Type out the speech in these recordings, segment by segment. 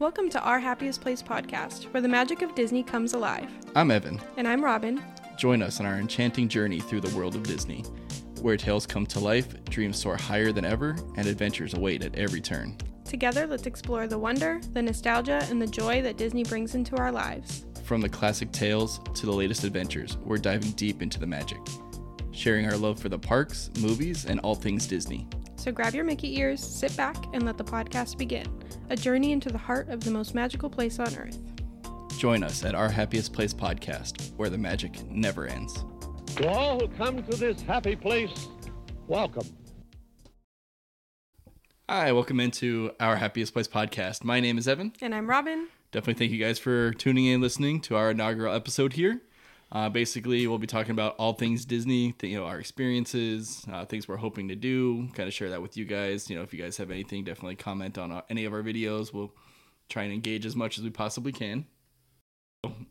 Welcome to Our Happiest Place podcast, where the magic of Disney comes alive. I'm Evan. And I'm Robyn. Join us on our enchanting journey through the world of Disney, where tales come to life, dreams soar higher than ever, and adventures await at every turn. Together, let's explore the wonder, the nostalgia, and the joy that Disney brings into our lives. From the classic tales to the latest adventures, we're diving deep into the magic, sharing our love for the parks, movies, and all things Disney. So grab your Mickey ears, sit back, and let the podcast begin a journey into the heart of the most magical place on earth. Join us at Our Happiest Place podcast, where the magic never ends. To all who come to this happy place, welcome. Hi, welcome into Our Happiest Place podcast. My name is Evan. And I'm Robyn. Definitely thank you guys for tuning in and listening to our inaugural episode here. Uh, basically, we'll be talking about all things Disney, you know, our experiences, uh, things we're hoping to do, kind of share that with you guys. You know, if you guys have anything, definitely comment on uh, any of our videos. We'll try and engage as much as we possibly can.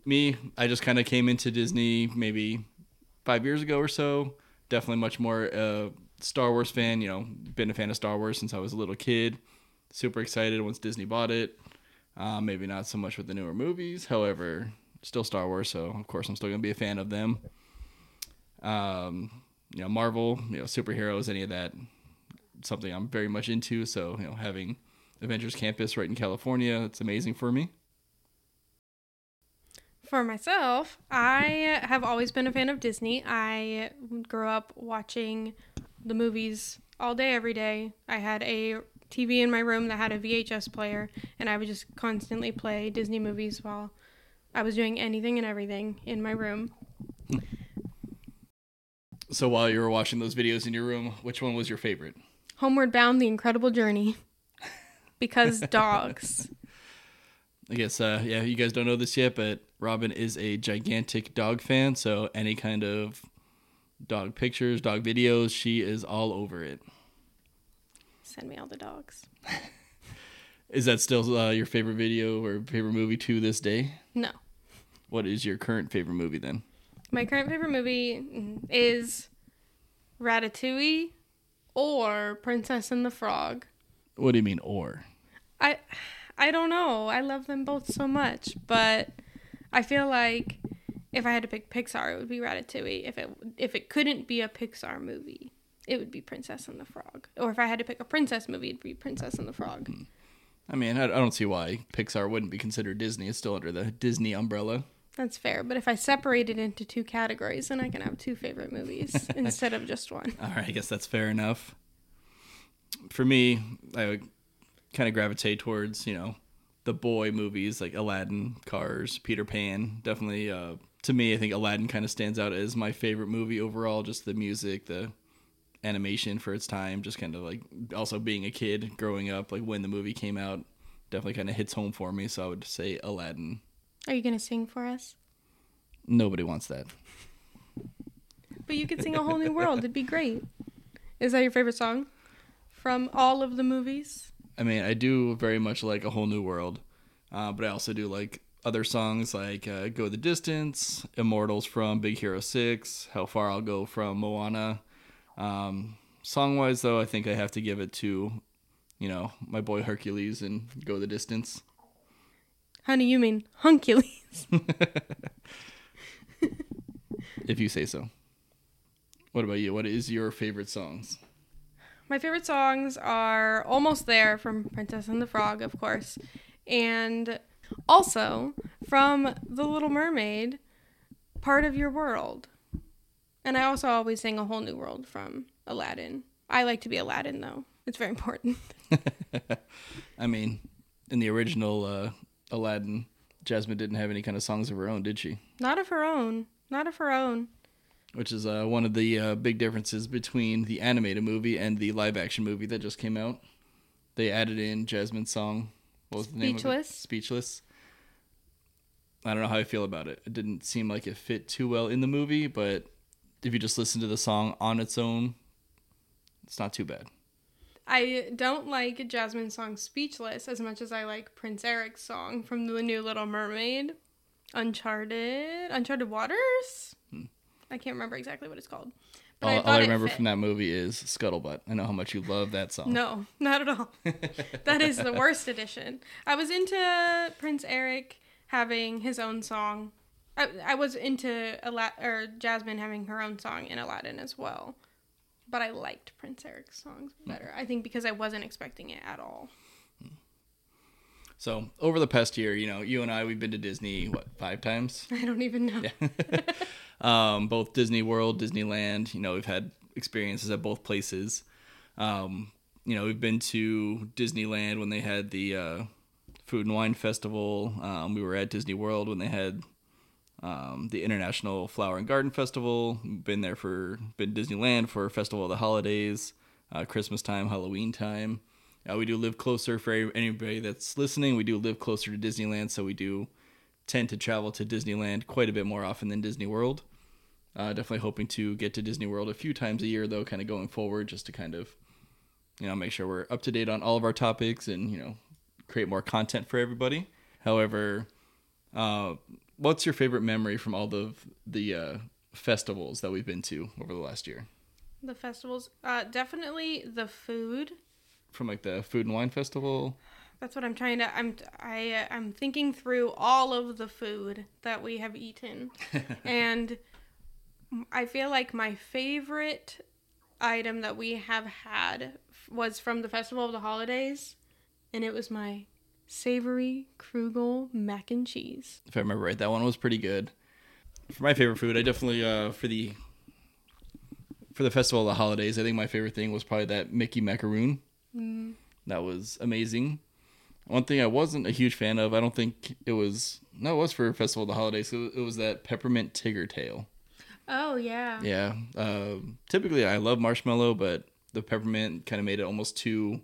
Me, I just kind of came into Disney maybe five years ago or so. Definitely much more uh, Star Wars fan. You know, been a fan of Star Wars since I was a little kid. Super excited once Disney bought it. Uh, maybe not so much with the newer movies. However, still Star Wars, so of course I'm still gonna be a fan of them. Um, you know, Marvel, you know, superheroes, any of that, something I'm very much into. So you know, having Avengers Campus right in California, it's amazing for me. For myself, I have always been a fan of Disney. I grew up watching the movies all day, every day. I had a TV in my room that had a VHS player, and I would just constantly play Disney movies while I was doing anything and everything in my room. So while you were watching those videos in your room, which one was your favorite? Homeward Bound: The Incredible Journey. because dogs. I guess uh, yeah, you guys don't know this yet, but Robyn is a gigantic dog fan, so any kind of dog pictures, dog videos, she is all over it. Send me all the dogs. Is that still uh, your favorite video or favorite movie to this day? No. What is your current favorite movie then? My current favorite movie is Ratatouille or Princess and the Frog. What do you mean or? I I don't know. I love them both so much, but I feel like if I had to pick Pixar, it would be Ratatouille. If it if it couldn't be a Pixar movie, it would be Princess and the Frog. Or if I had to pick a princess movie, it'd be Princess and the Frog. Hmm. I mean, I, don't see why Pixar wouldn't be considered Disney. It's still under the Disney umbrella. That's fair, but if I separate it into two categories, then I can have two favorite movies instead of just one. All right, I guess that's fair enough. For me, I would kind of gravitate towards, you know, the boy movies like Aladdin, Cars, Peter Pan. Definitely, uh, to me, I think Aladdin kind of stands out as my favorite movie overall. Just the music, the animation for its time. Just kind of like also being a kid growing up, like when the movie came out, definitely kind of hits home for me. So I would say Aladdin. Are you gonna sing for us? Nobody wants that. But you could sing a whole new world. It'd be great. Is that your favorite song from all of the movies? I mean, I do very much like a whole new world, uh, but I also do like other songs like uh, "Go the Distance," "Immortals" from Big Hero Six, "How Far I'll Go" from Moana. Um, song wise, though, I think I have to give it to, you know, my boy Hercules and Go the Distance. Honey, you mean Huncules? if you say so. What about you? What is your favorite songs? My favorite songs are Almost There from Princess and the Frog, of course, and also from The Little Mermaid, Part of Your World. And I also always sing A Whole New World from Aladdin. I like to be Aladdin, though. It's very important. I mean, in the original uh, Aladdin, Jasmine didn't have any kind of songs of her own, did she? Not of her own. Not of her own. Which is uh, one of the uh, big differences between the animated movie and the live action movie that just came out. They added in Jasmine's song. What was the name of it? Speechless. I don't know how I feel about it. It didn't seem like it fit too well in the movie, but if you just listen to the song on its own, it's not too bad. I don't like Jasmine's song Speechless as much as I like Prince Eric's song from The New Little Mermaid. Uncharted. Uncharted Waters? Hmm. I can't remember exactly what it's called. But all, I all I remember from that movie is Scuttlebutt. I know how much you love that song. No, not at all. that is the worst edition. I was into Prince Eric having his own song. I, I was into Ala- or Jasmine having her own song in Aladdin as well. But I liked Prince Eric's songs better. I think because I wasn't expecting it at all. So over the past year, you know, you and I, we've been to Disney what five times? I don't even know. Yeah. um, both Disney World, Disneyland. You know, we've had experiences at both places. Um, you know, we've been to Disneyland when they had the uh, Food and Wine Festival. Um, we were at Disney World when they had um, the International Flower and Garden Festival. Been there for been Disneyland for Festival of the Holidays, uh, Christmas time, Halloween time. Uh, we do live closer for anybody that's listening. We do live closer to Disneyland, so we do tend to travel to Disneyland quite a bit more often than Disney World. Uh, definitely hoping to get to Disney World a few times a year, though, kind of going forward, just to kind of, you know, make sure we're up to date on all of our topics and, you know, create more content for everybody. However, uh, what's your favorite memory from all the the uh, festivals that we've been to over the last year? The festivals, uh, definitely the food. From like the Food and Wine Festival, That's what I'm trying to. I'm I uh, I'm thinking through all of the food that we have eaten, and I feel like my favorite item that we have had was from the Festival of the Holidays, and it was my savory Kugel mac and cheese. if I remember right, that one was pretty good. For my favorite food, I definitely uh, for the for the Festival of the Holidays, I think my favorite thing was probably that Mickey macaroon. That was amazing. One thing I wasn't a huge fan of, I don't think it was. No, it was for Festival of the Holidays. It was, it was that peppermint tigger tail. Oh yeah. Yeah. Uh, typically, I love marshmallow, but the peppermint kind of made it almost too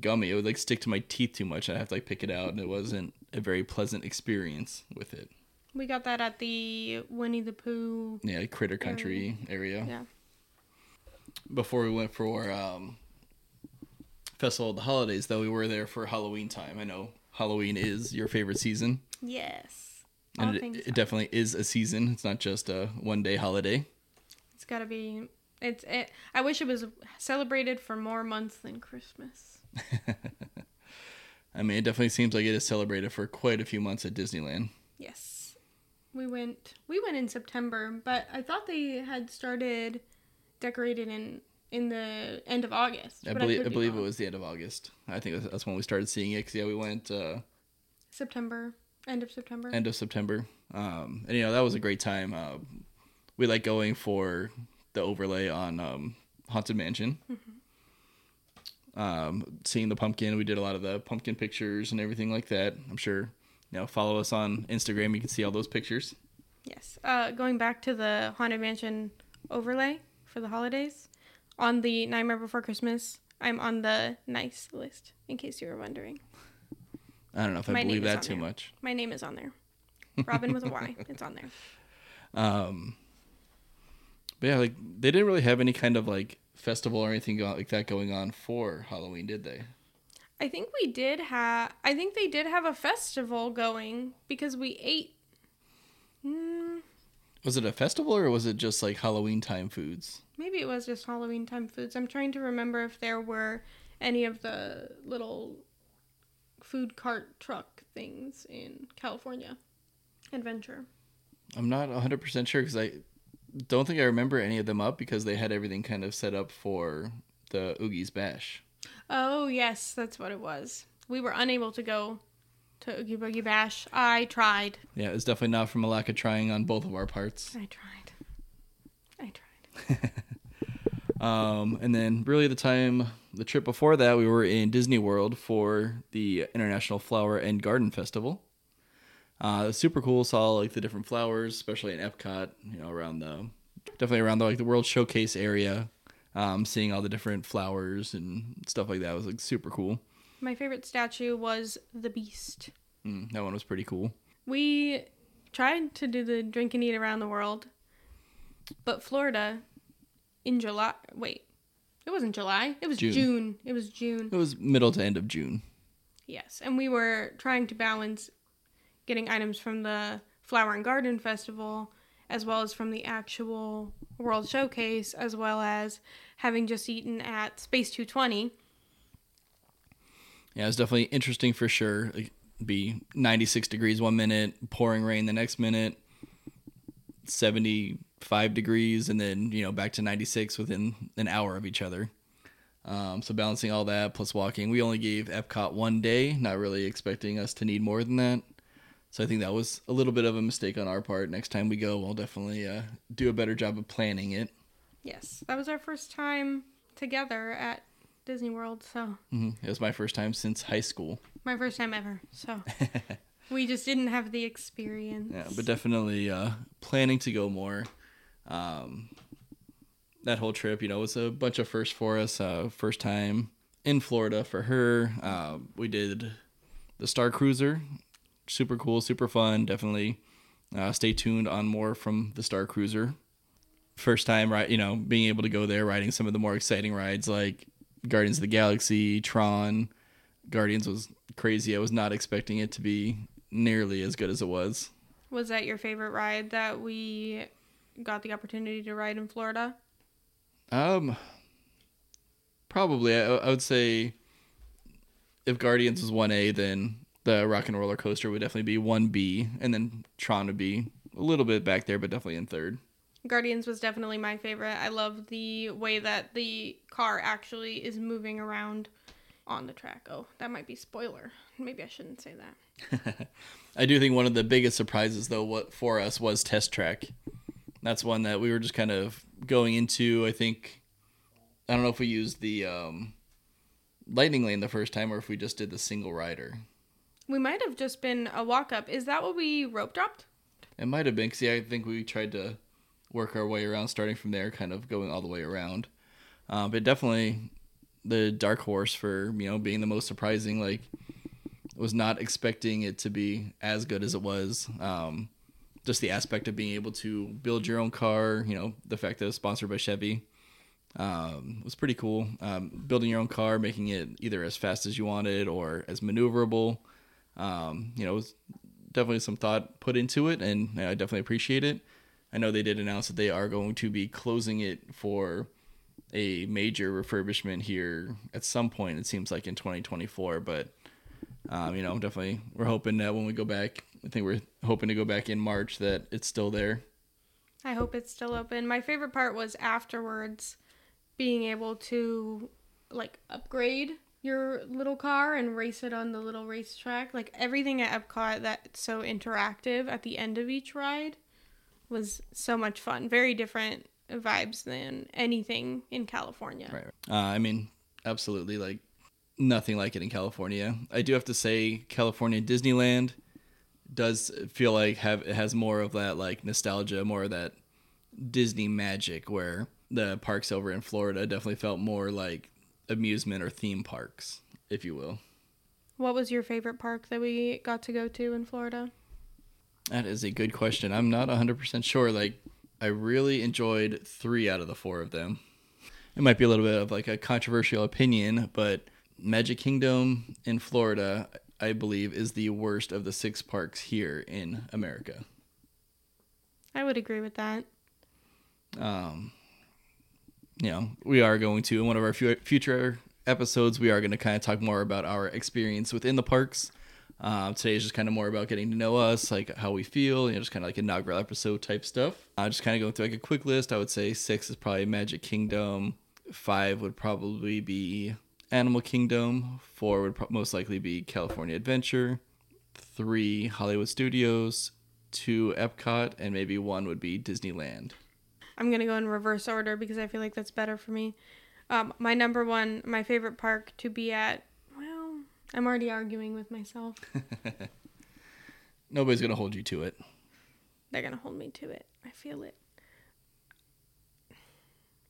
gummy. It would like stick to my teeth too much. I would have to like pick it out, and it wasn't a very pleasant experience with it. We got that at the Winnie the Pooh. Yeah, Critter Country area. Yeah. Before we went for um, Festival of the Holidays, though, we were there for Halloween time. I know Halloween is your favorite season, Yes. All and it, things it definitely is a season. It's not just a one day holiday. It's gotta be. It's. It, I wish it was celebrated for more months than Christmas. I mean, it definitely seems like it is celebrated for quite a few months at Disneyland. Yes, we went. We went in September, but I thought they had started decorating in in the end of August. I believe I, be believe it was the end of August. I think that's- when we started seeing it. 'cause, yeah, we went uh, September. End of September. end of September, um, and you know that was a great time. Uh, we like going for the overlay on um, Haunted Mansion. Um, seeing the pumpkin, we did a lot of the pumpkin pictures and everything like that. I'm sure you know follow us on Instagram. You can see all those pictures. Yes. Uh, going back to the Haunted Mansion overlay for the holidays, on the Nightmare Before Christmas, I'm on the nice list. In case you were wondering, I don't know if I My believe that too there. much. my name is on there. Robyn with a Y. It's on there. Um, but yeah, like they didn't really have any kind of like festival or anything like that going on for Halloween, did they? I think we did have. I think they did have a festival going because we ate. Mm, Was it a festival or was it just like Halloween time foods? maybe it was just Halloween time foods. I'm trying to remember if there were any of the little food cart truck things in California Adventure. I'm not 100% sure because I don't think I remember any of them up because they had everything kind of set up for the Oogie's Bash. Oh yes, that's what it was. We were unable to go to Oogie Boogie Bash. I tried. Yeah, it's definitely not from a lack of trying on both of our parts. I tried. I tried. Um, and then really the time, the trip before that, we were in Disney World for the International Flower and Garden Festival. Uh, it was super cool. Saw like the different flowers, especially in Epcot. You know, around the definitely around the like the World Showcase area. Um, seeing all the different flowers and stuff like that was like super cool. My favorite statue was the Beast. Mm, that one was pretty cool. We tried to do the drink and eat around the world, but Florida in July. Wait, it wasn't July. It was June. June. It was June. It was middle to end of June. Yes, and we were trying to balance getting items from the Flower and Garden Festival as well as from the actual World Showcase, as well as having just eaten at Space 220. Yeah, it's definitely interesting for sure. Like, be 96 degrees one minute, pouring rain the next minute, 75 degrees, and then, you know, back to 96 within an hour of each other. Um, so balancing all that plus walking, we only gave Epcot one day, not really expecting us to need more than that. So I think that was a little bit of a mistake on our part. Next time we go, we'll definitely uh, do a better job of planning it. Yes, that was our first time together at Disney World, so hmm It was my first time since high school. my first time ever. So we just didn't have the experience. Yeah, but definitely uh, planning to go more. Um, that whole trip, you know, was a bunch of firsts for us. Uh, first time in Florida for her. Uh, we did the Star Cruiser, super cool, super fun. Definitely uh, stay tuned on more from the Star Cruiser. First time, right? You know, being able to go there, riding some of the more exciting rides like Guardians of the Galaxy, Tron. Guardians was crazy. I was not expecting it to be nearly as good as it was. Was that your favorite ride that we got the opportunity to ride in Florida? Um, probably. I, I would say if Guardians was one A, then the Rock and Roller Coaster would definitely be one B, and then Tron would be a little bit back there, but definitely in third. Guardians was definitely my favorite. I love the way that the car actually is moving around on the track. Oh, that might be spoiler. Maybe I shouldn't say that. I do think one of the biggest surprises though what for us was Test Track. That's one that we were just kind of going into. I think I don't know if we used the um, Lightning Lane the first time or if we just did the single rider. We might have just been a walk up. Is that what we rope dropped? It might have been because yeah, I think we tried to work our way around, starting from there, kind of going all the way around. Uh, but definitely the dark horse for you know being the most surprising. Like, was not expecting it to be as good as it was. Um, just the aspect of being able to build your own car, you know, the fact that it was sponsored by Chevy um, was pretty cool. Um, building your own car, making it either as fast as you wanted or as maneuverable. Um, you know, definitely some thought put into it, and I definitely appreciate it. I know they did announce that they are going to be closing it for a major refurbishment here at some point. It seems like in 2024, but um, you know, definitely we're hoping that when we go back, I think we're hoping to go back in March that it's still there. I hope it's still open. My favorite part was afterwards being able to like upgrade your little car and race it on the little racetrack. Like everything at Epcot that's so interactive at the end of each ride was so much fun. Very different vibes than anything in California. Right. Uh, I mean, absolutely, like nothing like it in California. I do have to say, California Disneyland does feel like have it has more of that like nostalgia, more of that Disney magic, where the parks over in Florida definitely felt more like amusement or theme parks, if you will. What was your favorite park that we got to go to in Florida? That is a good question. I'm not 100% sure. Like, I really enjoyed three out of the four of them. It might be a little bit of like a controversial opinion, but Magic Kingdom in Florida, I believe, is the worst of the six parks here in America. I would agree with that. Um, you know, we are going to, in one of our future episodes, we are going to kind of talk more about our experience within the parks. Uh, today is just kind of more about getting to know us, like how we feel, you know, just kind of like inaugural episode type stuff. Uh, just kind of going through like a quick list. I would say six is probably Magic Kingdom. Five would probably be Animal Kingdom. Four would pro- most likely be California Adventure. Three, Hollywood Studios. Two, Epcot. And maybe one would be Disneyland. I'm gonna go in reverse order because I feel like that's better for me. Um, my number one, my favorite park to be at. Well, I'm already arguing with myself. Nobody's going to hold you to it. They're gonna hold me to it. I feel it.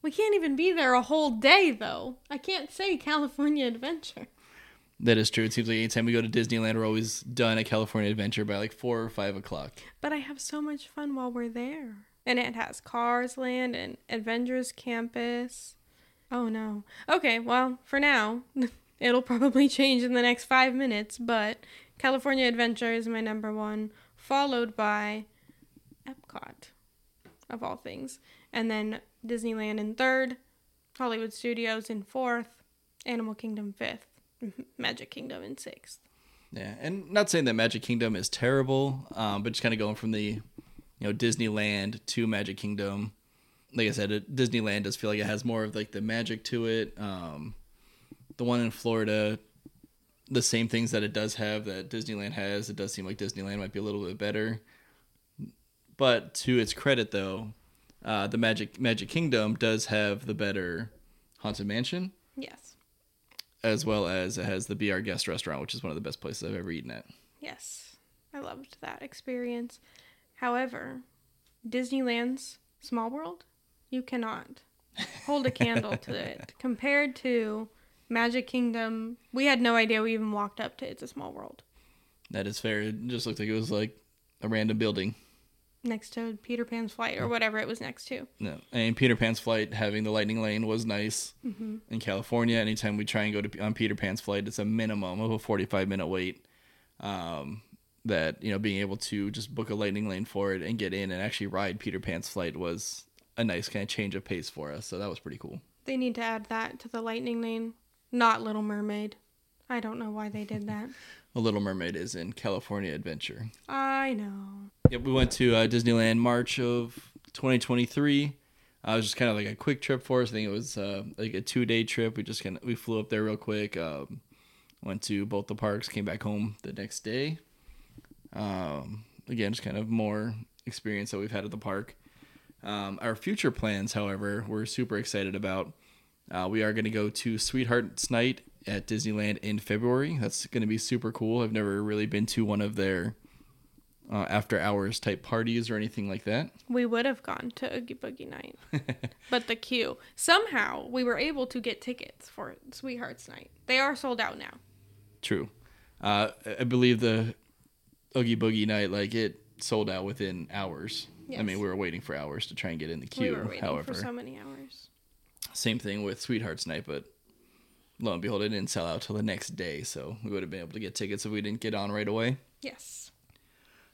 We can't even be there a whole day though. I can't say California Adventure. That is true. It seems like anytime we go to Disneyland, we're always done at California Adventure by like four or five o'clock. But I have so much fun while we're there. And it has Cars Land and Avengers Campus. Oh no. Okay, well, for now, it'll probably change in the next five minutes, but California Adventure is my number one, followed by Epcot. of all things. And then Disneyland in third, Hollywood Studios in fourth, Animal Kingdom fifth, Magic Kingdom in sixth. Yeah, and not saying that Magic Kingdom is terrible, um, but just kind of going from the, you know, Disneyland to Magic Kingdom. Like I said, it, Disneyland does feel like it has more of like the magic to it. Um, the one in Florida, the same things that it does have that Disneyland has. It does seem like Disneyland might be a little bit better. But to its credit, though, uh, the Magic Magic Kingdom does have the better Haunted Mansion, Yes. as well as it has the Be Our Guest restaurant, which is one of the best places I've ever eaten at. Yes. I loved that experience. However, Disneyland's Small World, you cannot hold a candle to it. Compared to Magic Kingdom, we had no idea we even walked up to It's a Small World. That is fair. It just looked like it was like a random building. Next to Peter Pan's flight or whatever it was next to. No, and Peter Pan's flight having the lightning lane was nice. Mm-hmm. In California, anytime we try and go to on Peter Pan's flight, it's a minimum of a forty-five minute wait. Um, that you know, being able to just book a lightning lane for it and get in and actually ride Peter Pan's flight was a nice kind of change of pace for us. So that was pretty cool. They need to add that to the Lightning Lane, not Little Mermaid. I don't know why they did that. A Little Mermaid is in California Adventure. I know. Yep, we went to uh, Disneyland March of 2023. Uh, it was just kind of like a quick trip for us. I think it was uh, like a two day trip. We just kind of we flew up there real quick. Um, went to both the parks. Came back home the next day. Um, again, just kind of more experience that we've had at the park. Um, our future plans, however, we're super excited about. Uh, we are going to go to Sweethearts Night at Disneyland in February. That's going to be super cool. I've never really been to one of their uh, after hours type parties or anything like that. We would have gone to Oogie Boogie Night. but the queue. Somehow we were able to get tickets for Sweethearts Night. They are sold out now. True. Uh, I believe the Oogie Boogie night, like it sold out within hours. I mean, we were waiting for hours to try and get in the we queue. were waiting however, for so many hours. same thing with Sweethearts Night, but lo and behold, it didn't sell out till the next day. So we would have been able to get tickets if we didn't get on right away. Yes.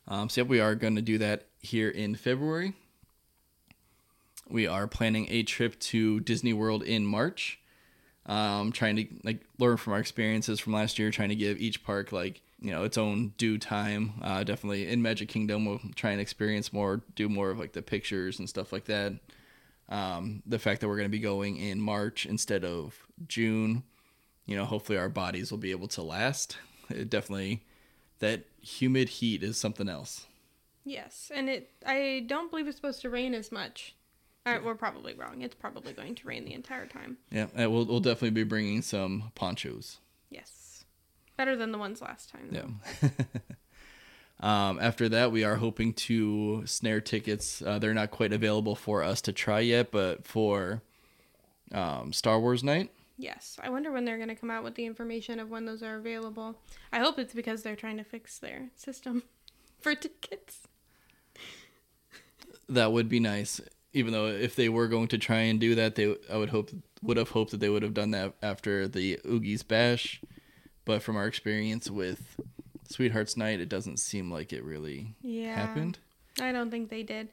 Um, so yep, we are going to do that here in February. We are planning a trip to Disney World in March. Um, trying to like learn from our experiences from last year, trying to give each park like you know its own due time. Uh, definitely in Magic Kingdom, we'll try and experience more, do more of like the pictures and stuff like that. Um, the fact that we're going to be going in March instead of June, you know, hopefully our bodies will be able to last. It definitely that humid heat is something else. Yes. And it I don't believe it's supposed to rain as much. Uh, we're probably wrong. It's probably going to rain the entire time. Yeah, we'll we'll definitely be bringing some ponchos. Yes. Better than the ones last time. Yeah. um, after that, we are hoping to snare tickets. Uh, they're not quite available for us to try yet, but for um, Star Wars night, Yes. I wonder when they're going to come out with the information of when those are available. I hope it's because they're trying to fix their system for tickets. that would be nice. Even though if they were going to try and do that, they I would hope would have hoped that they would have done that after the Oogie's Bash. But from our experience with Sweethearts Night, it doesn't seem like it really Yeah. happened. I don't think they did.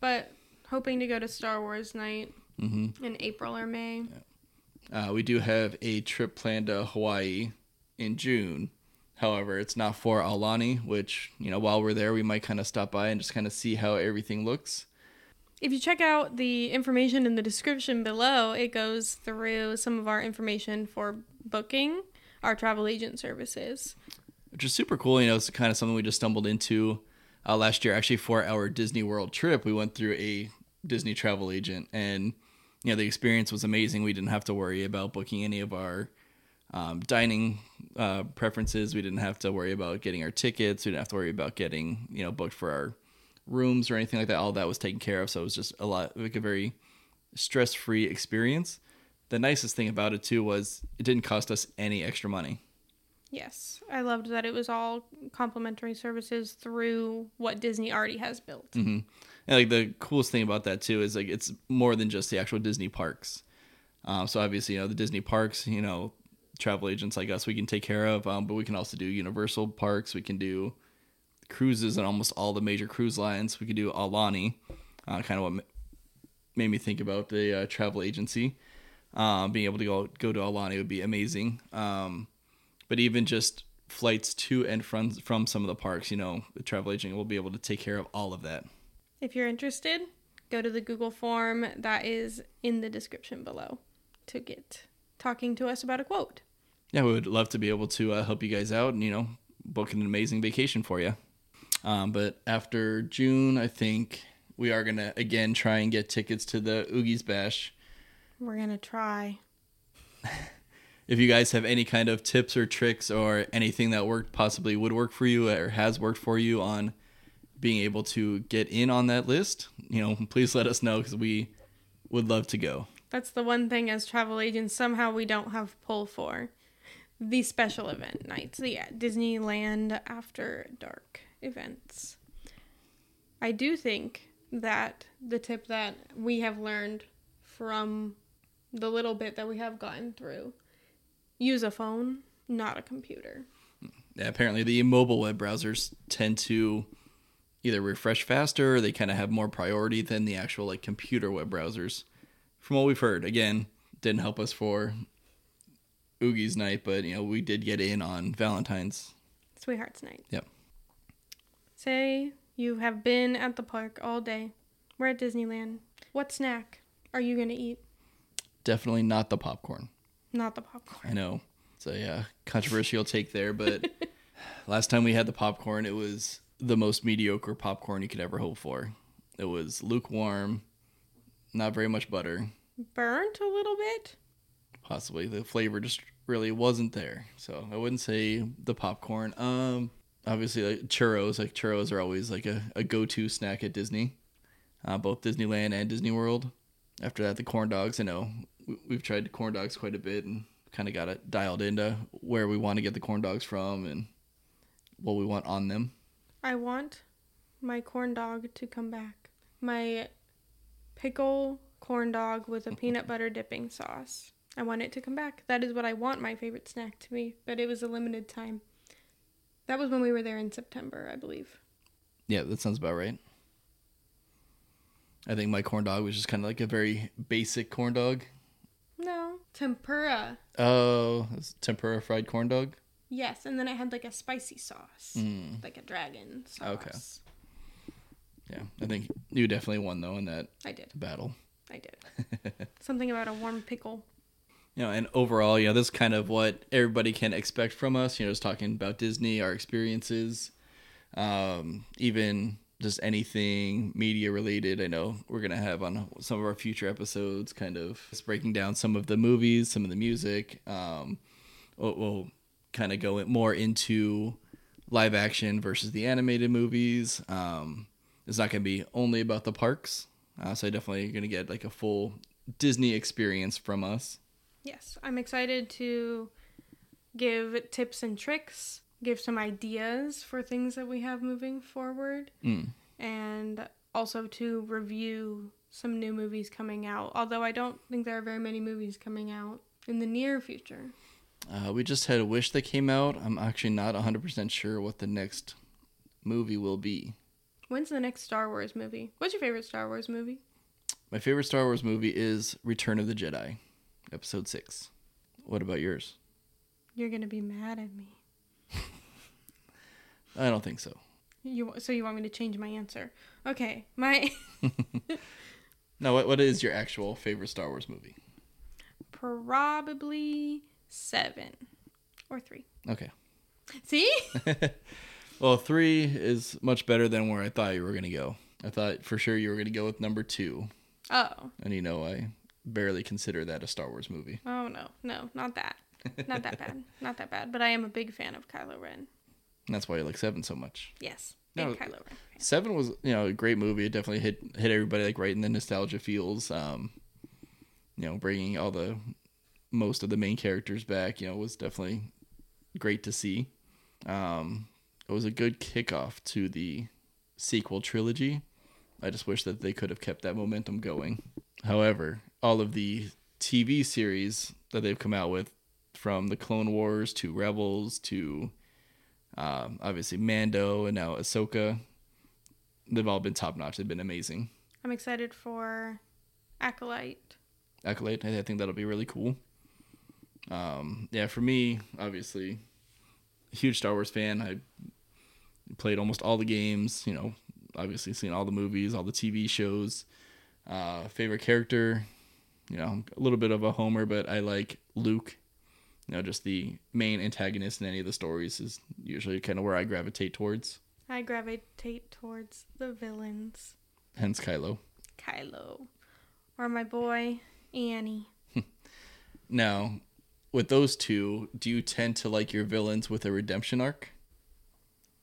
But hoping to go to Star Wars night hmm in April or May. Uh, we do have a trip planned to Hawaii in June. However, it's not for Aulani, which, you know, while we're there, we might kind of stop by and just kind of see how everything looks. If you check out the information in the description below, it goes through some of our information for booking our travel agent services. which is super cool. You know, it's kind of something we just stumbled into uh, last year. Actually, for our Disney World trip, we went through a Disney travel agent, and you know, the experience was amazing. We didn't have to worry about booking any of our um, dining uh, preferences. We didn't have to worry about getting our tickets. We didn't have to worry about getting you know booked for our rooms or anything like that. All that was taken care of. So it was just a lot like a very stress free experience. The nicest thing about it too was it didn't cost us any extra money. Yes, I loved that it was all complimentary services through what Disney already has built. hmm And like the coolest thing about that too is like it's more than just the actual Disney parks. Um, so obviously, you know, the Disney parks, you know, travel agents like us, we can take care of. Um, but we can also do Universal parks. We can do cruises and almost all the major cruise lines. We could do Aulani, uh, kind of what made me think about the uh, travel agency. Um, being able to go go to Aulani would be amazing. Um, but even just flights to and from from some of the parks, you know, the travel agent will be able to take care of all of that. If you're interested, go to the Google form that is in the description below to get talking to us about a quote. Yeah, we would love to be able to uh, help you guys out and you know book an amazing vacation for you. Um, but after June, I think we are gonna again try and get tickets to the Oogies Bash. We're going to try. If you guys have any kind of tips or tricks or anything that worked possibly would work for you or has worked for you on being able to get in on that list, you know, please let us know because we would love to go. That's the one thing as travel agents somehow we don't have pull for. The special event nights. Yeah, Disneyland after dark events. I do think that the tip that we have learned from the little bit that we have gotten through use a phone, not a computer. Mm. Yeah, apparently the mobile web browsers tend to either refresh faster or they kind of have more priority than the actual like computer web browsers. From what we've heard, again, didn't help us for Oogie's night, but you know we did get in on Valentine's. Sweethearts night. Yep. Say you have been at the park all day. We're at Disneyland. What snack are you going to eat? Definitely not the popcorn. Not the popcorn. I know it's a uh, controversial take there, but last time we had the popcorn, it was the most mediocre popcorn you could ever hope for. It was lukewarm, not very much butter. Burnt a little bit? possibly the flavor just really wasn't there so i wouldn't say the popcorn um obviously like churros like churros are always like a, a go-to snack at disney uh, both disneyland and disney world after that the corn dogs i know we've tried corn dogs quite a bit and kind of got it dialed into where we want to get the corn dogs from and what we want on them I want my corn dog to come back. My pickle corn dog with a peanut butter dipping sauce. I want it to come back. That is what I want my favorite snack to be, but it was a limited time. That was when we were there in September, I believe. yeah that sounds about right i think my corn dog was just kind of like a very basic corn dog tempura. oh tempura fried corn dog Yes, and then I had like a spicy sauce, Mm. like a dragon sauce. Okay. Yeah, I think you definitely won though in that I did. battle. I did. Something about a warm pickle. You know, and overall, you know, this is kind of what everybody can expect from us. You know, just talking about Disney, our experiences, um, even just anything media related. I know we're gonna have on some of our future episodes, kind of just breaking down some of the movies, some of the music. Um, we'll, we'll kind of go more into live action versus the animated movies. Um, it's not gonna be only about the parks, uh, so definitely gonna get like a full Disney experience from us. Yes, I'm excited to give tips and tricks, give some ideas for things that we have moving forward, Mm. and also to review some new movies coming out. Although I don't think there are very many movies coming out in the near future. Uh, we just had a wish that came out. I'm actually not 100% sure what the next movie will be. When's the next Star Wars movie? What's your favorite Star Wars movie? My favorite Star Wars movie is Return of the Jedi, Episode 6. What about yours? You're gonna be mad at me. I don't think so. You so you want me to change my answer? Okay, my No, what, what is your actual favorite Star Wars movie? probably seven or three. Okay. See? Well, 3 is much better than where I thought you were going to go. I thought for sure you were going to go with number 2. Oh, And you know, I barely consider that a Star Wars movie. oh no, no, not that, not that bad, not that bad. But I am a big fan of Kylo Ren. And that's why you like 7 so much. Yes, big No, Kylo Ren. fan. Seven was you know a great movie. It definitely hit hit everybody like right in the nostalgia feels. Um, you know, bringing all the most of the main characters back. You know, was definitely great to see. Um, it was a good kickoff to the sequel trilogy. I just wish that they could have kept that momentum going. However, all of the TV series that they've come out with, from the Clone Wars to Rebels to um, obviously Mando and now Ahsoka, they've all been top notch. They've been amazing. I'm excited for Acolyte. Acolyte. I think that'll be really cool. Um, yeah, for me, obviously, huge Star Wars fan. I played almost all the games. You know, obviously seen all the movies, all the TV shows. Uh, favorite character, you know, a little bit of a homer, but I like Luke. You know, just the main antagonist in any of the stories is usually kind of where I gravitate towards. I gravitate towards the villains. Hence Kylo. Kylo. Or my boy, Annie. Now, with those two, do you tend to like your villains with a redemption arc?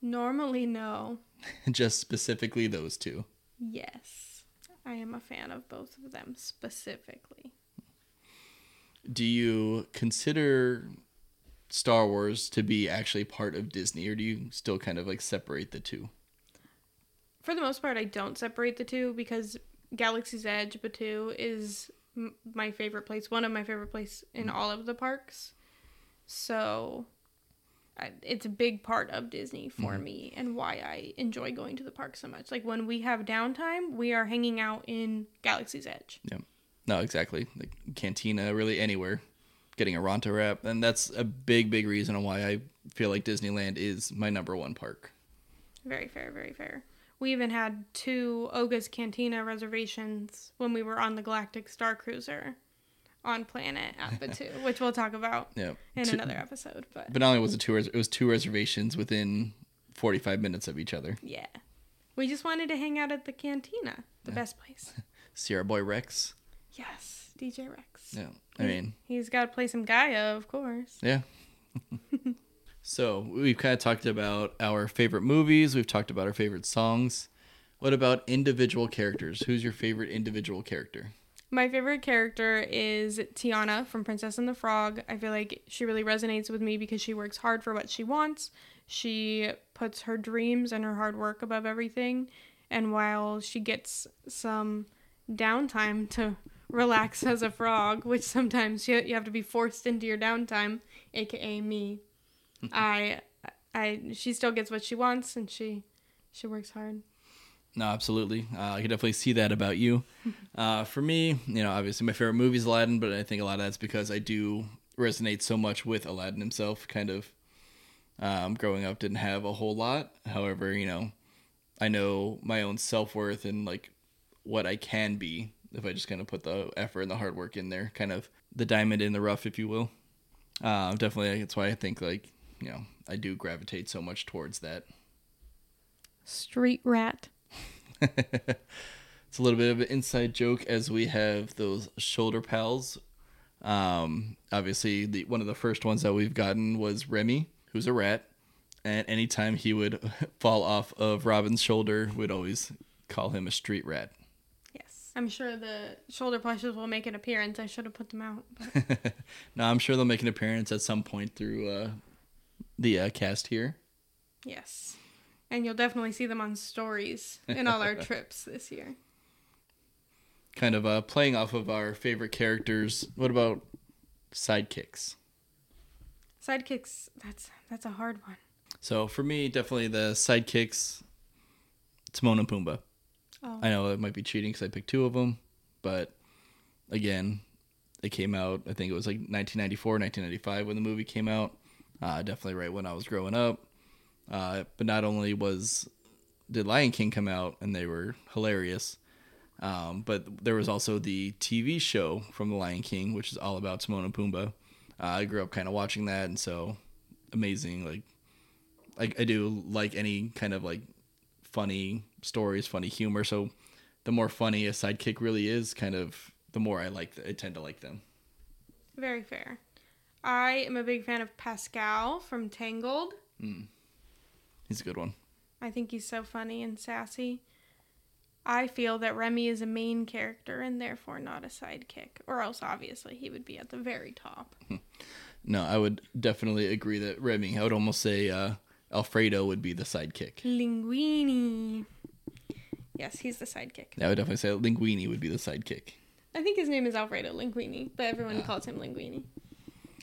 Normally, no. Just specifically those two. Yes. I am a fan of both of them specifically. Do you consider Star Wars to be actually part of Disney, or do you still kind of like separate the two? For the most part, I don't separate the two because Galaxy's Edge, Batuu, is m- my favorite place, one of my favorite place in mm. all of the parks. So I, it's a big part of Disney for mm-hmm. me and why I enjoy going to the park so much. Like when we have downtime, we are hanging out in Galaxy's Edge. Yeah. No, exactly. Like Cantina, really anywhere, getting a Ronto wrap, and that's a big, big reason on why I feel like Disneyland is my number one park. Very fair, very fair. We even had two Oga's Cantina reservations when we were on the Galactic Star Cruiser on planet at Batuu, which we'll talk about Yeah. in Two- another episode. But But not only was it two, it was two reservations within forty-five minutes of each other. yeah, we just wanted to hang out at the Cantina, the best place. See our boy Rex. Yes, DJ Rex. Yeah. I mean, He's got to play some Gaia, of course. Yeah. so we've kind of talked about our favorite movies. We've talked about our favorite songs. What about individual characters? Who's your favorite individual character? My favorite character is Tiana from Princess and the Frog. I feel like she really resonates with me because she works hard for what she wants. She puts her dreams and her hard work above everything. And while she gets some downtime to relax as a frog, which sometimes you, you have to be forced into your downtime, aka me, I, I, she still gets what she wants and she, she works hard. No, absolutely. Uh, I can definitely see that about you. Uh, for me, you know, obviously my favorite movie is Aladdin, but I think a lot of that's because I do resonate so much with Aladdin himself. Kind of um, growing up, didn't have a whole lot. However, you know, I know my own self worth and like what I can be if I just kind of put the effort and the hard work in there. Kind of the diamond in the rough, if you will. Uh, definitely, that's why I think like you know I do gravitate so much towards that. Street rat. it's a little bit of an inside joke as we have those shoulder pals. Um, obviously, the one of the first ones that we've gotten was Remy, who's a rat, and anytime he would fall off of Robyn's shoulder, we'd always call him a street rat. I'm sure the shoulder plushes will make an appearance. I should have put them out. Now I'm sure they'll make an appearance at some point through uh, the uh, cast here. yes. And you'll definitely see them on stories in all our trips this year. Kind of uh, playing off of our favorite characters. What about sidekicks? Sidekicks, that's that's a hard one. So for me, definitely the sidekicks. Timon and Pumbaa. Oh. I know it might be cheating because I picked two of them, but again, it came out. I think it was like 1994, 1995 when the movie came out. Uh, definitely right when I was growing up. Uh, but not only was did Lion King come out and they were hilarious, um, but there was also the TV show from the Lion King, which is all about Timon and Pumbaa. Uh, I grew up kind of watching that, and so amazing. Like, like I do like any kind of like funny stories, funny humor. So the more funny a sidekick really is, kind of the more I like. I tend to like them. Very fair. I am a big fan of Pascal from Tangled. He's a good one. I think he's so funny and sassy. I feel that Remy is a main character and therefore not a sidekick, or else obviously he would be at the very top. No, I would definitely agree that Remy. I would almost say uh, Alfredo would be the sidekick. Linguini. Yes, he's the sidekick. I would definitely say Linguini would be the sidekick. I think his name is Alfredo Linguini, but everyone calls him Linguini.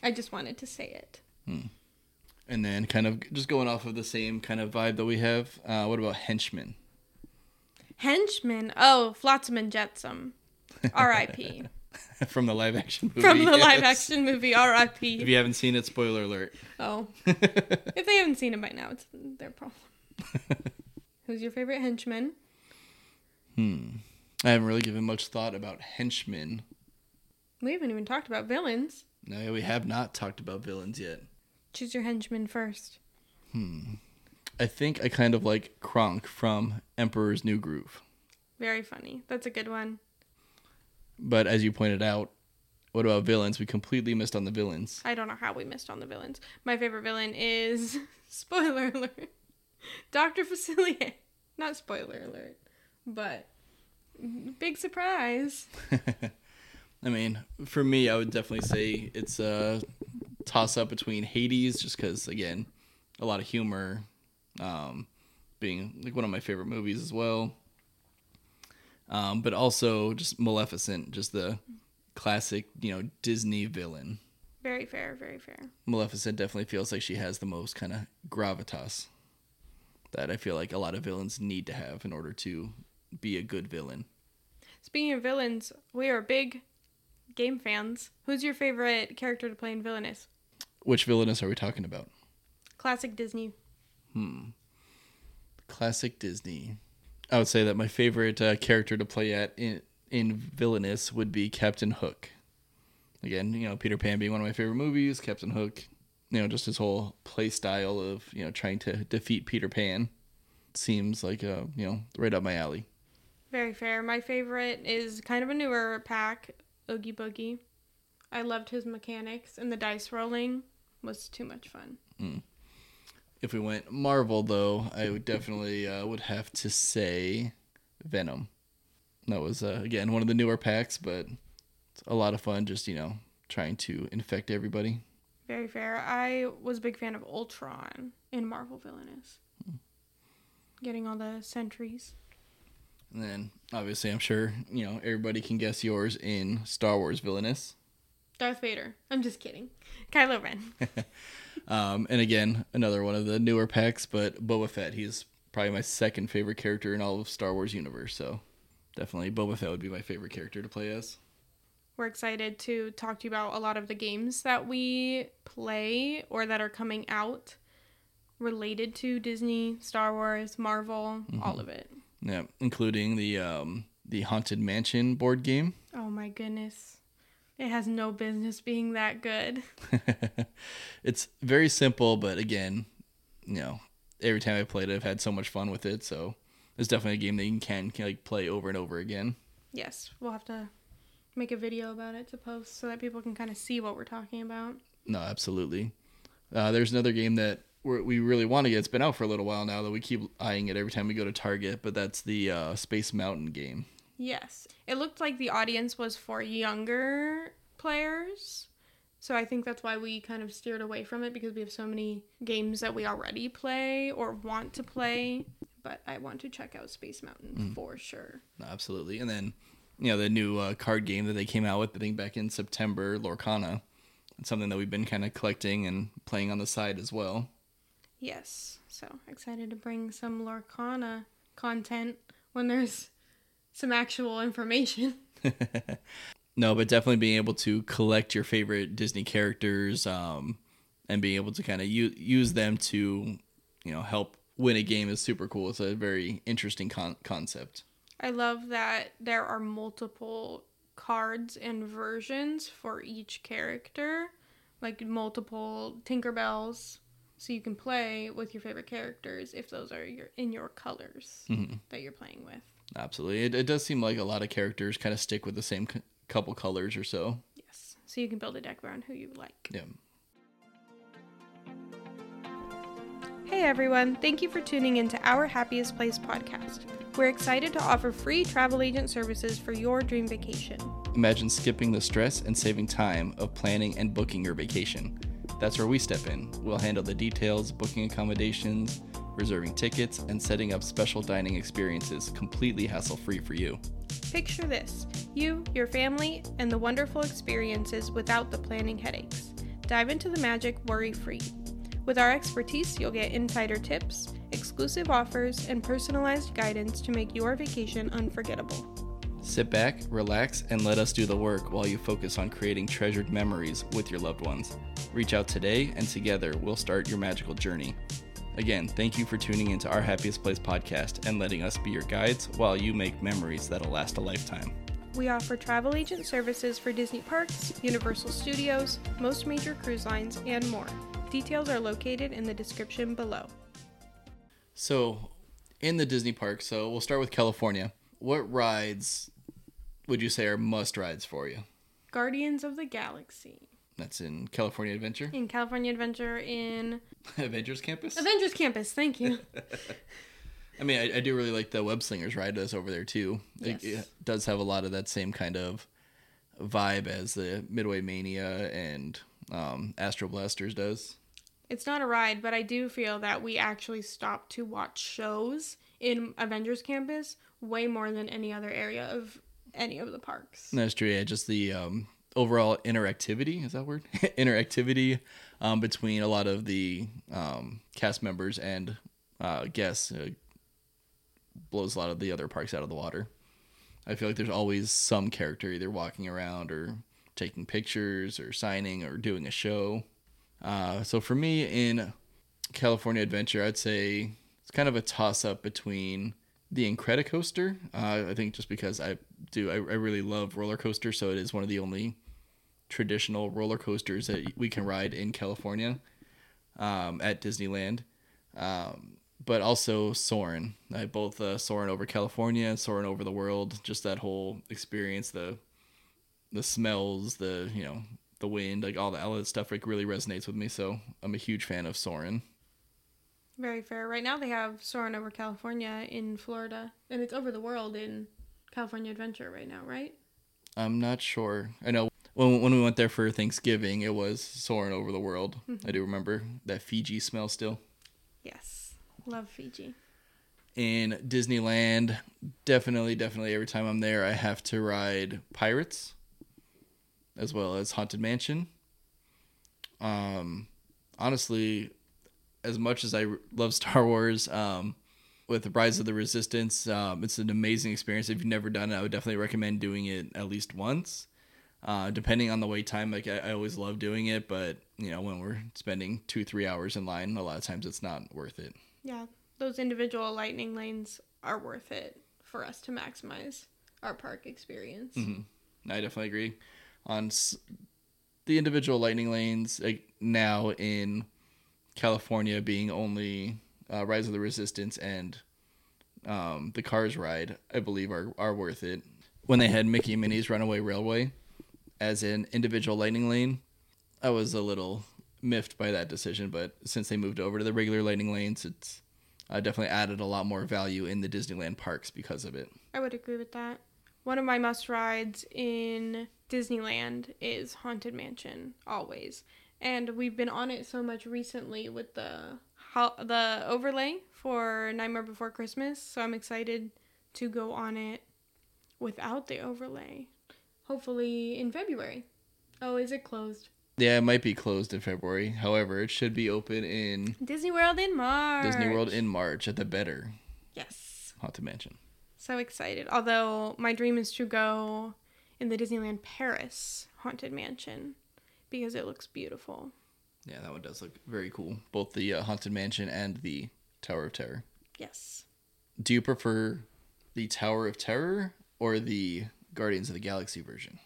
I just wanted to say it. And then, kind of just going off of the same kind of vibe that we have. Uh, what about henchmen? Henchman. Oh, Flotsam and Jetsam. R.I.P. from the live action movie. From the live action movie R.I.P. If you haven't seen it, spoiler alert. Oh, if they haven't seen it by now, it's their problem. Who's your favorite henchman? Hmm, I haven't really given much thought about henchmen. We haven't even talked about villains. No, we have not talked about villains yet. Choose your henchman first. Hmm. I think I kind of like Kronk from Emperor's New Groove. Very funny. That's a good one. But as you pointed out, what about villains? We completely missed on the villains. I don't know how we missed on the villains. My favorite villain is spoiler alert. Dr. Facilier. Not spoiler alert, but big surprise. I mean, for me, I would definitely say it's a toss up between Hades, just because, again, a lot of humor, um, being like one of my favorite movies as well. Um, but also just Maleficent, just the classic, you know, Disney villain. Very fair, very fair. Maleficent definitely feels like she has the most kind of gravitas that I feel like a lot of villains need to have in order to be a good villain. Speaking of villains, we are big game fans. Who's your favorite character to play in Villainous? Which Villainous are we talking about? Classic Disney. Hmm. Classic Disney. I would say that my favorite uh, character to play at in in villainous would be Captain Hook. Again, you know, Peter Pan being one of my favorite movies, Captain Hook, you know, just his whole play style of, you know, trying to defeat Peter Pan seems like uh, you know, right up my alley. Very fair. My favorite is kind of a newer pack, Oogie Boogie. I loved his mechanics, and the dice rolling was too much fun. If we went Marvel though, I would definitely uh, would have to say Venom. That was uh, again one of the newer packs, but it's a lot of fun just, you know, trying to infect everybody. Very fair. I was a big fan of Ultron in Marvel Villainous. Getting all the sentries. And then obviously I'm sure, you know, everybody can guess yours in Star Wars Villainous. Darth Vader. I'm just kidding. Kylo Ren. Um, and again, another one of the newer packs, but Boba Fett, he's probably my second favorite character in all of Star Wars universe, so definitely Boba Fett would be my favorite character to play as. We're excited to talk to you about a lot of the games that we play or that are coming out related to Disney, Star Wars, Marvel, all of it. Yeah, including the um the Haunted Mansion board game. Oh my goodness. It has no business being that good. it's very simple, but again, you know, every time I played it, I've had so much fun with it. So it's definitely a game that you can, can like play over and over again. Yes, we'll have to make a video about it to post so that people can kind of see what we're talking about. No, absolutely. Uh, there's another game that we're, we really want to get. It's been out for a little while now that we keep eyeing it every time we go to Target, but that's the uh, Space Mountain game. Yes. It looked like the audience was for younger players. So I think that's why we kind of steered away from it because we have so many games that we already play or want to play. But I want to check out Space Mountain for sure. Absolutely. And then, you know, the new uh, card game that they came out with, I think back in September, Lorcana. It's something that we've been kind of collecting and playing on the side as well. Yes. So excited to bring some Lorcana content when there's some actual information. No, but definitely being able to collect your favorite Disney characters um, and being able to kind of u- use them to, you know, help win a game is super cool. It's a very interesting con- concept. I love that there are multiple cards and versions for each character, like multiple Tinkerbells, so you can play with your favorite characters if those are your in your colors that you're playing with. Absolutely. It, it does seem like a lot of characters kind of stick with the same c- couple colors or so. Yes, so you can build a deck around who you like. Yeah. Hey everyone, thank you for tuning into our Happiest Place podcast. We're excited to offer free travel agent services for your dream vacation. Imagine skipping the stress and saving time of planning and booking your vacation. That's where we step in. We'll handle the details, booking accommodations, reserving tickets, and setting up special dining experiences completely hassle free for you. Picture this you, your family, and the wonderful experiences without the planning headaches. Dive into the magic worry free. With our expertise, you'll get insider tips, exclusive offers, and personalized guidance to make your vacation unforgettable. Sit back, relax, and let us do the work while you focus on creating treasured memories with your loved ones. Reach out today, and together we'll start your magical journey. Again, thank you for tuning into our Happiest Place podcast and letting us be your guides while you make memories that'll last a lifetime. We offer travel agent services for Disney parks, Universal Studios, most major cruise lines, and more. Details are located in the description below. So, in the Disney park, so we'll start with California. What rides would you say are must rides for you? Guardians of the Galaxy. That's in California Adventure, In California Adventure in Avengers Campus. Avengers Campus. Thank you. I mean, I, I do really like the Web Slingers ride that's over there too. It, Yes. it does have a lot of that same kind of vibe as the Midway Mania and um, Astro Blasters does. It's not a ride, but I do feel that we actually stopped to watch shows in Avengers Campus way more than any other area of any of the parks. That's true. Yeah, just the um, overall interactivity is that word interactivity um, between a lot of the um, cast members and uh, guests uh, blows a lot of the other parks out of the water. I feel like there's always some character either walking around or taking pictures or signing or doing a show. Uh, so for me in California Adventure, I'd say it's kind of a toss up between the Incredicoaster. Uh, I think just because I do, I, I really love roller coasters, so it is one of the only traditional roller coasters that we can ride in California um, at Disneyland. Um, but also Soarin'. I both uh, Soarin' over California, Soarin' over the world. Just that whole experience, the the smells, the you know the wind, like all the all that stuff, like really resonates with me. So I'm a huge fan of Soarin'. Very fair. Right now they have Soarin' over California in Florida, and it's over the world in California Adventure right now, right? I'm not sure. I know when when we went there for Thanksgiving, it was soaring over the world. I do remember that Fiji smell still. Yes. Love Fiji. In Disneyland, definitely, definitely every time I'm there, I have to ride Pirates, as well as Haunted Mansion. Um, honestly, as much as I love Star Wars, um, with Rise of the Resistance, um, it's an amazing experience. If you've never done it, I would definitely recommend doing it at least once. Uh, depending on the wait time, like I, I always love doing it, but you know when we're spending two three hours in line, a lot of times it's not worth it. Yeah, those individual lightning lanes are worth it for us to maximize our park experience. I definitely agree. On s- the individual lightning lanes, like now in California, being only uh, Rise of the Resistance and um, the Cars ride, I believe are are worth it. When they had Mickey and Minnie's Runaway Railway as an individual lightning lane, I was a little miffed by that decision. But since they moved over to the regular lightning lanes, it's uh, definitely added a lot more value in the Disneyland parks because of it. I would agree with that. One of my must rides in Disneyland is Haunted Mansion, always. And we've been on it so much recently with the ho- the overlay for Nightmare Before Christmas, so I'm excited to go on it without the overlay. Hopefully in February. Oh, is it closed? Yeah, it might be closed in February. However, it should be open in Disney World in March. Disney World in March at the better Yes. Haunted Mansion. So excited. Although my dream is to go in the Disneyland Paris Haunted Mansion because it looks beautiful. Yeah, that one does look very cool. Both the uh, Haunted Mansion and the Tower of Terror. Yes. Do you prefer the Tower of Terror or the Guardians of the Galaxy version?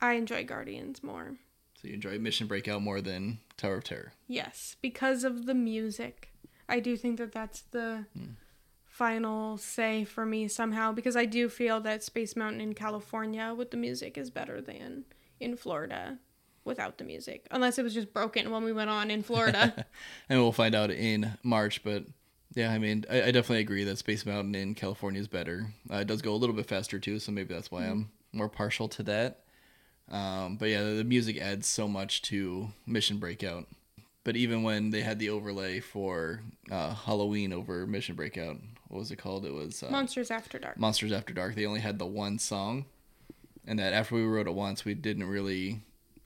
I enjoy Guardians more. So you enjoy Mission Breakout more than Tower of Terror. Yes, because of the music. I do think that that's the final say for me somehow because I do feel that Space Mountain in California with the music is better than in Florida without the music. Unless it was just broken when we went on in Florida. and we'll find out in March. But yeah, I mean, I, I definitely agree that Space Mountain in California is better. Uh, it does go a little bit faster too, so maybe that's why I'm more partial to that. Um, but yeah, the music adds so much to Mission Breakout. But even when they had the overlay for uh, Halloween over Mission Breakout, what was it called? It was uh, Monsters After Dark. Monsters After Dark. They only had the one song, and that after we wrote it once, we didn't really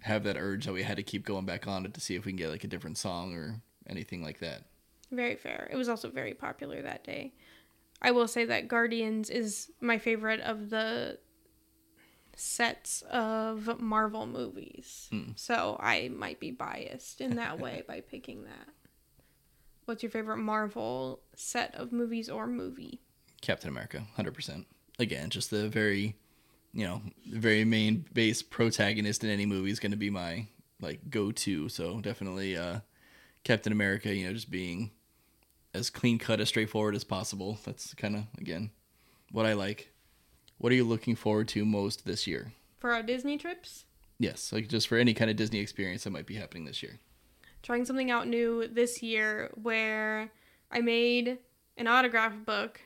have that urge that we had to keep going back on it to see if we can get like a different song or anything like that. Very fair. It was also very popular that day. I will say that Guardians is my favorite of the sets of Marvel movies. Hmm. So I might be biased in that way by picking that. What's your favorite Marvel set of movies or movie? Captain America, hundred percent. Again, just the very, you know, very main base protagonist in any movie is going to be my like go to. So definitely, uh, Captain America. You know, just being as clean cut, as straightforward as possible. That's kind of again what I like. What are you looking forward to most this year? For our Disney trips? Yes, like just for any kind of Disney experience that might be happening this year. trying something out new this year where I made an autograph book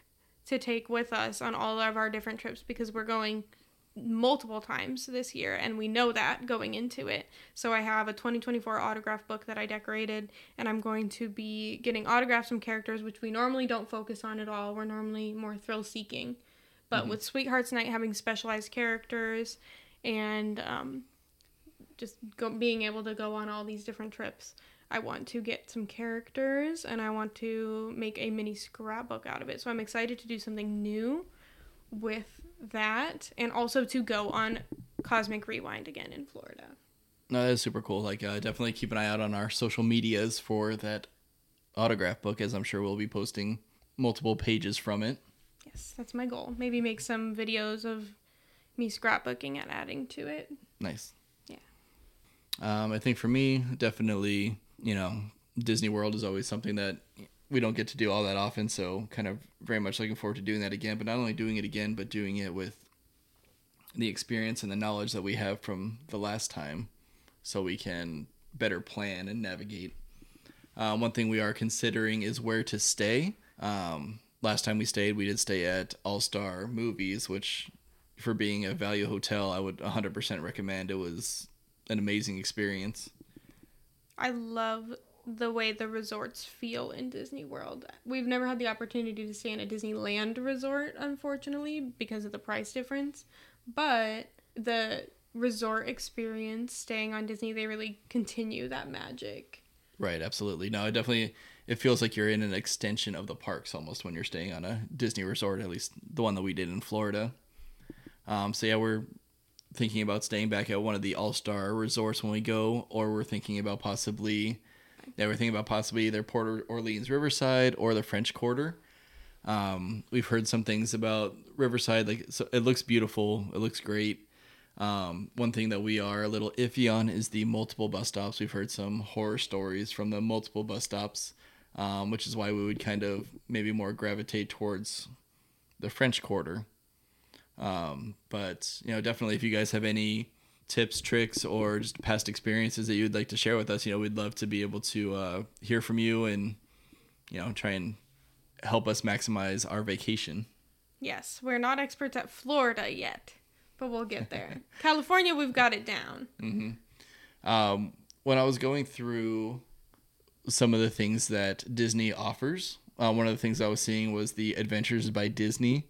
to take with us on all of our different trips because we're going multiple times this year and we know that going into it. So I have a 2024 autograph book that I decorated and I'm going to be getting autographs from characters which we normally don't focus on at all. We're normally more thrill seeking. But with Sweethearts Night having specialized characters and um, just go, being able to go on all these different trips. I want to get some characters and I want to make a mini scrapbook out of it. So I'm excited to do something new with that and also to go on Cosmic Rewind again in Florida. No, that is super cool. Like, uh, definitely keep an eye out on our social medias for that autograph book, as I'm sure we'll be posting multiple pages from it. Yes, that's my goal. Maybe make some videos of me scrapbooking and adding to it. Nice. Yeah. Um, I think for me, definitely, you know, Disney World is always something that we don't get to do all that often. So, kind of very much looking forward to doing that again. But not only doing it again, but doing it with the experience and the knowledge that we have from the last time, so we can better plan and navigate. Uh, one thing we are considering is where to stay. Um, last time we stayed, we did stay at All Star Movies, which, for being a value hotel, I would 100% recommend. It was an amazing experience. I love the way the resorts feel in Disney World. We've never had the opportunity to stay in a Disneyland resort, unfortunately, because of the price difference. But the resort experience, staying on Disney, they really continue that magic. Right, absolutely. No, it definitely it feels like you're in an extension of the parks almost when you're staying on a Disney resort, at least the one that we did in Florida. Um, so yeah, we're thinking about staying back at one of the All Star resorts when we go, or we're thinking about possibly yeah, we're thinking about possibly either Port Orleans Riverside or the French Quarter. Um, we've heard some things about Riverside, like so it looks beautiful, it looks great. Um, one thing that we are a little iffy on is the multiple bus stops. We've heard some horror stories from the multiple bus stops, um, which is why we would kind of maybe more gravitate towards the French Quarter. Um, but you know, definitely, if you guys have any tips, tricks, or just past experiences that you'd like to share with us, you know, we'd love to be able to uh, hear from you and you know try and help us maximize our vacation. Yes, we're not experts at Florida yet, but we'll get there. California, we've got it down. um, when I was going through some of the things that Disney offers, uh, one of the things I was seeing was the Adventures by Disney.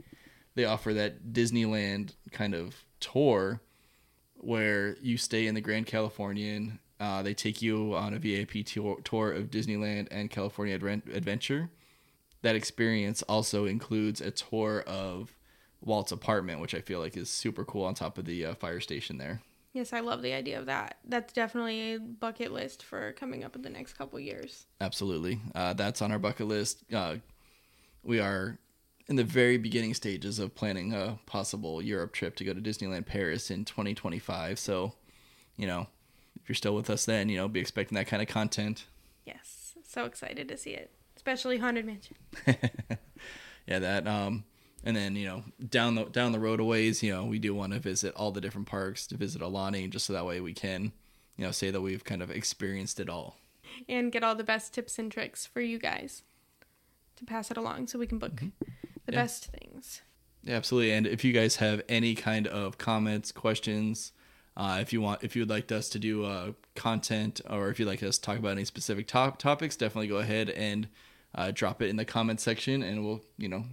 They offer that Disneyland kind of tour where you stay in the Grand Californian. Uh, they take you on a VIP tour, of Disneyland and California Adventure. That experience also includes a tour of Walt's apartment, which I feel like is super cool on top of the uh, fire station there. Yes, I love the idea of that. That's definitely a bucket list for coming up in the next couple years. Absolutely. Uh, that's on our bucket list. Uh, we are in the very beginning stages of planning a possible Europe trip to go to Disneyland Paris in 2025. So, you know, if you're still with us then, you know, be expecting that kind of content. Yes, so excited to see it, especially Haunted Mansion. yeah, that. Um, and then you know, down the down the road a ways, you know, we do want to visit all the different parks to visit Aulani, just so that way we can, you know, say that we've kind of experienced it all. And get all the best tips and tricks for you guys to pass it along so we can book the Yeah. best things. Yeah, absolutely. And if you guys have any kind of comments, questions, uh, if you want, if you would like us to do uh, content, or if you'd like us to talk about any specific top topics, definitely go ahead and uh, drop it in the comment section, and we'll, you know, like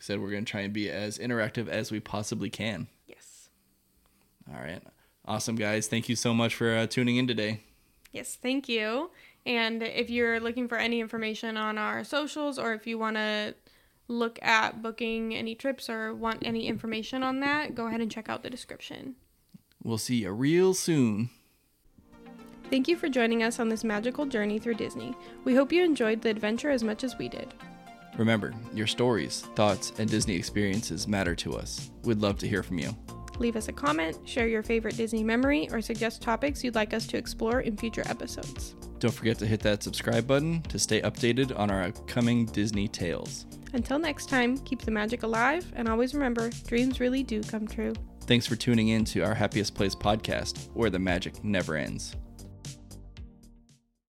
said we're gonna try and be as interactive as we possibly can. Yes. All right, awesome guys. Thank you so much for uh, tuning in today. Yes, thank you. And if you're looking for any information on our socials or if you want to look at booking any trips or want any information on that, go ahead and check out the description. We'll see you real soon. Thank you for joining us on this magical journey through Disney. We hope you enjoyed the adventure as much as we did. Remember, your stories, thoughts, and Disney experiences matter to us. We'd love to hear from you. Leave us a comment, share your favorite Disney memory, or suggest topics you'd like us to explore in future episodes. Don't forget to hit that subscribe button to stay updated on our upcoming Disney tales. Until next time, keep the magic alive, and always remember dreams really do come true. Thanks for tuning in to our Happiest Place podcast, where the magic never ends.